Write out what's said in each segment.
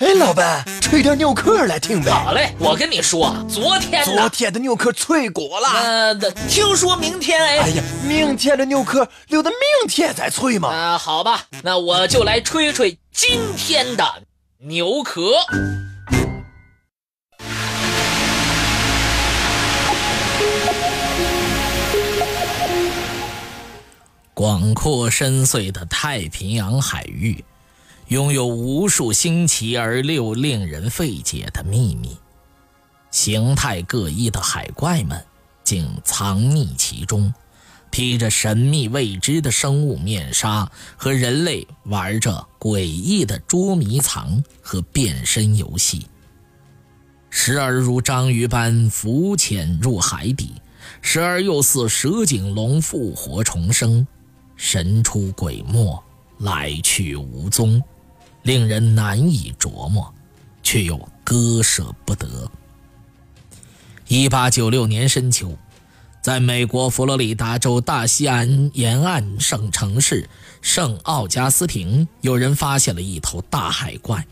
哎，老板，吹点牛壳来听呗。好嘞，我跟你说，昨天昨天的牛壳脆过了。呃，听说明天哎。哎呀，明天的牛壳留到明天再吹嘛。啊，好吧，那我就来吹吹今天的牛壳。广阔深邃的太平洋海域。拥有无数新奇而又令人费解的秘密，形态各异的海怪们竟藏匿其中，披着神秘未知的生物面纱，和人类玩着诡异的捉迷藏和变身游戏。时而如章鱼般浮潜入海底，时而又似蛇颈龙复活重生，神出鬼没，来去无踪。令人难以琢磨，却又割舍不得。一八九六年深秋，在美国佛罗里达州大西岸沿岸省城市圣奥加斯廷，有人发现了一头大海怪。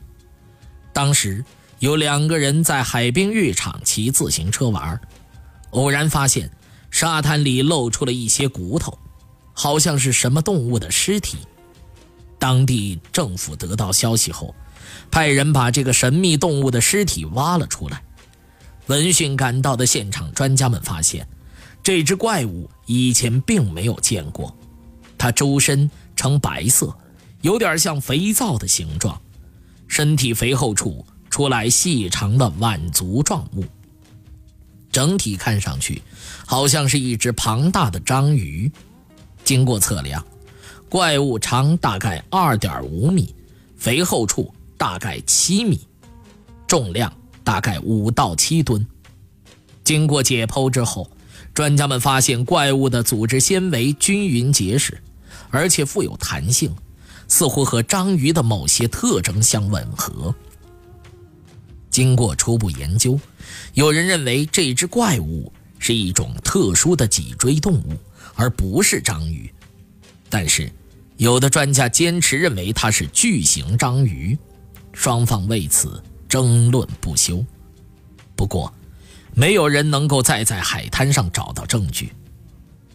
当时有两个人在海滨浴场骑自行车玩，偶然发现沙滩里露出了一些骨头，好像是什么动物的尸体。当地政府得到消息后，派人把这个神秘动物的尸体挖了出来。闻讯赶到的现场专家们发现，这只怪物以前并没有见过。它周身呈白色，有点像肥皂的形状，身体肥厚处出来细长的腕足状物。整体看上去，好像是一只庞大的章鱼。经过测量。怪物长大概二点五米，肥厚处大概七米，重量大概五到七吨。经过解剖之后，专家们发现怪物的组织纤维均匀结实，而且富有弹性，似乎和章鱼的某些特征相吻合。经过初步研究，有人认为这只怪物是一种特殊的脊椎动物，而不是章鱼。但是，有的专家坚持认为它是巨型章鱼，双方为此争论不休。不过，没有人能够再在海滩上找到证据，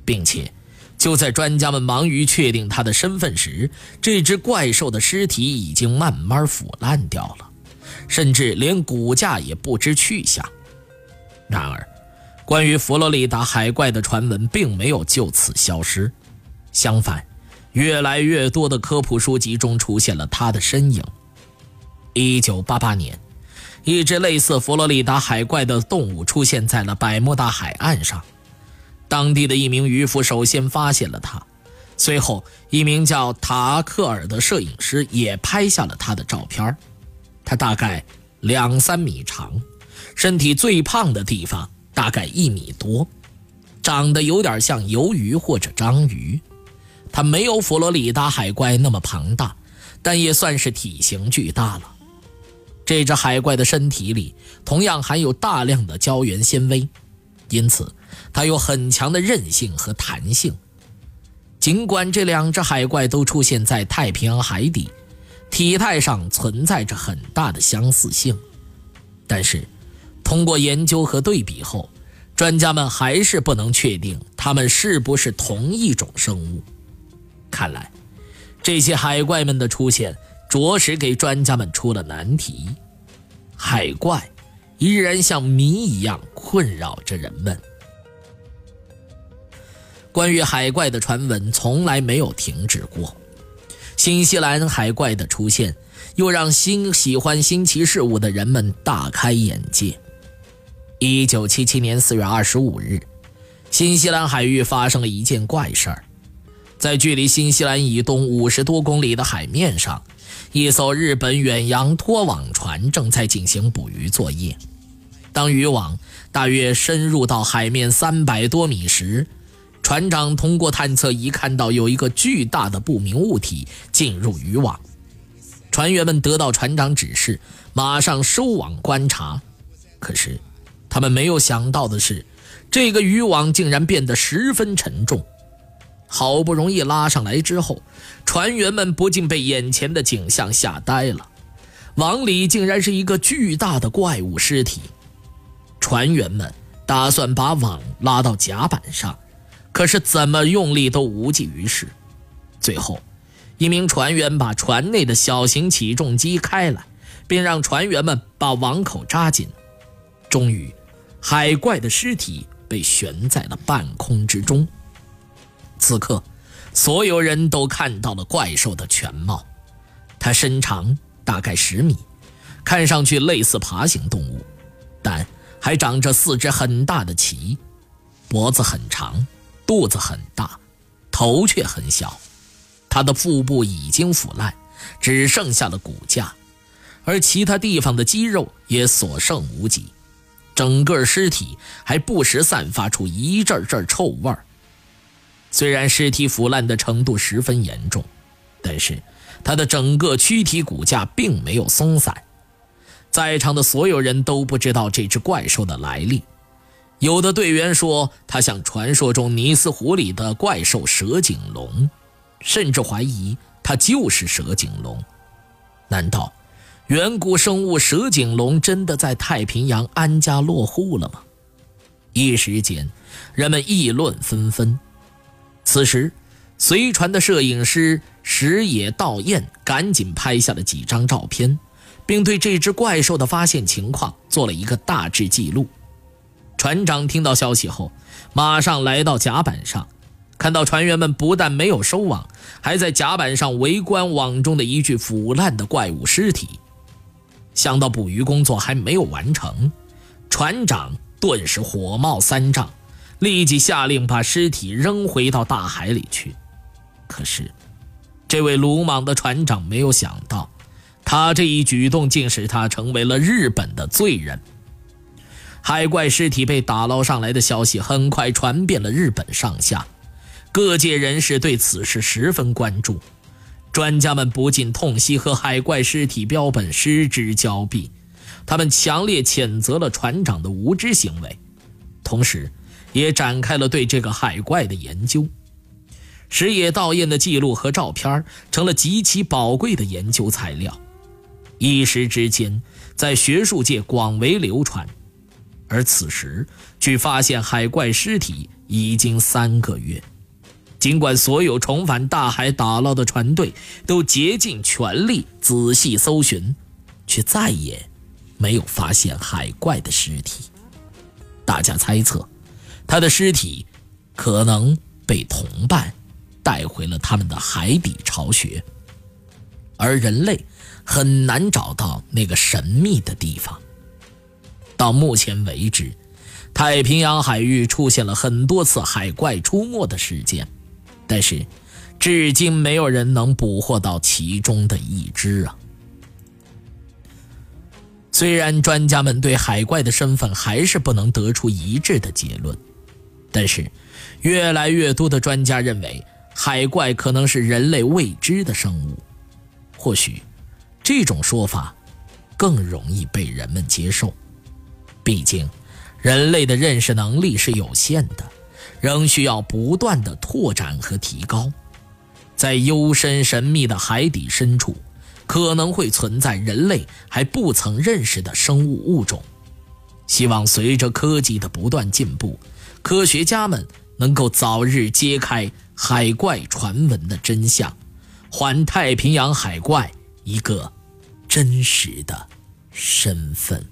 并且，就在专家们忙于确定它的身份时，这只怪兽的尸体已经慢慢腐烂掉了，甚至连骨架也不知去向。然而，关于佛罗里达海怪的传闻并没有就此消失。相反，越来越多的科普书籍中出现了他的身影。一九八八年，一只类似佛罗里达海怪的动物出现在了百慕大海岸上。当地的一名渔夫首先发现了它，随后一名叫塔克尔的摄影师也拍下了它的照片。它大概两三米长，身体最胖的地方大概一米多，长得有点像鱿鱼或者章鱼。它没有佛罗里达海怪那么庞大，但也算是体型巨大了。这只海怪的身体里同样含有大量的胶原纤维，因此它有很强的韧性和弹性。尽管这两只海怪都出现在太平洋海底，体态上存在着很大的相似性，但是通过研究和对比后，专家们还是不能确定它们是不是同一种生物。看来，这些海怪们的出现，着实给专家们出了难题。海怪依然像谜一样困扰着人们。关于海怪的传闻从来没有停止过。新西兰海怪的出现，又让新喜欢新奇事物的人们大开眼界。一九七七年四月二十五日，新西兰海域发生了一件怪事儿。在距离新西兰以东五十多公里的海面上，一艘日本远洋拖网船正在进行捕鱼作业。当渔网大约深入到海面三百多米时，船长通过探测仪看到有一个巨大的不明物体进入渔网。船员们得到船长指示，马上收网观察。可是，他们没有想到的是，这个渔网竟然变得十分沉重。好不容易拉上来之后，船员们不禁被眼前的景象吓呆了。网里竟然是一个巨大的怪物尸体。船员们打算把网拉到甲板上，可是怎么用力都无济于事。最后，一名船员把船内的小型起重机开来，并让船员们把网口扎紧。终于，海怪的尸体被悬在了半空之中。此刻，所有人都看到了怪兽的全貌。它身长大概十米，看上去类似爬行动物，但还长着四只很大的鳍，脖子很长，肚子很大，头却很小。它的腹部已经腐烂，只剩下了骨架，而其他地方的肌肉也所剩无几。整个尸体还不时散发出一阵阵臭味儿。虽然尸体腐烂的程度十分严重，但是它的整个躯体骨架并没有松散。在场的所有人都不知道这只怪兽的来历。有的队员说，它像传说中尼斯湖里的怪兽蛇颈龙，甚至怀疑它就是蛇颈龙。难道远古生物蛇颈龙真的在太平洋安家落户了吗？一时间，人们议论纷纷。此时，随船的摄影师石野道彦赶紧拍下了几张照片，并对这只怪兽的发现情况做了一个大致记录。船长听到消息后，马上来到甲板上，看到船员们不但没有收网，还在甲板上围观网中的一具腐烂的怪物尸体。想到捕鱼工作还没有完成，船长顿时火冒三丈。立即下令把尸体扔回到大海里去。可是，这位鲁莽的船长没有想到，他这一举动竟使他成为了日本的罪人。海怪尸体被打捞上来的消息很快传遍了日本上下，各界人士对此事十分关注。专家们不禁痛惜和海怪尸体标本失之交臂，他们强烈谴责了船长的无知行为，同时。也展开了对这个海怪的研究，石野道彦的记录和照片成了极其宝贵的研究材料，一时之间在学术界广为流传。而此时，距发现海怪尸体已经三个月，尽管所有重返大海打捞的船队都竭尽全力仔细搜寻，却再也没有发现海怪的尸体。大家猜测。他的尸体可能被同伴带回了他们的海底巢穴，而人类很难找到那个神秘的地方。到目前为止，太平洋海域出现了很多次海怪出没的事件，但是至今没有人能捕获到其中的一只啊。虽然专家们对海怪的身份还是不能得出一致的结论。但是，越来越多的专家认为，海怪可能是人类未知的生物。或许，这种说法更容易被人们接受。毕竟，人类的认识能力是有限的，仍需要不断的拓展和提高。在幽深神秘的海底深处，可能会存在人类还不曾认识的生物物种。希望随着科技的不断进步。科学家们能够早日揭开海怪传闻的真相，还太平洋海怪一个真实的身份。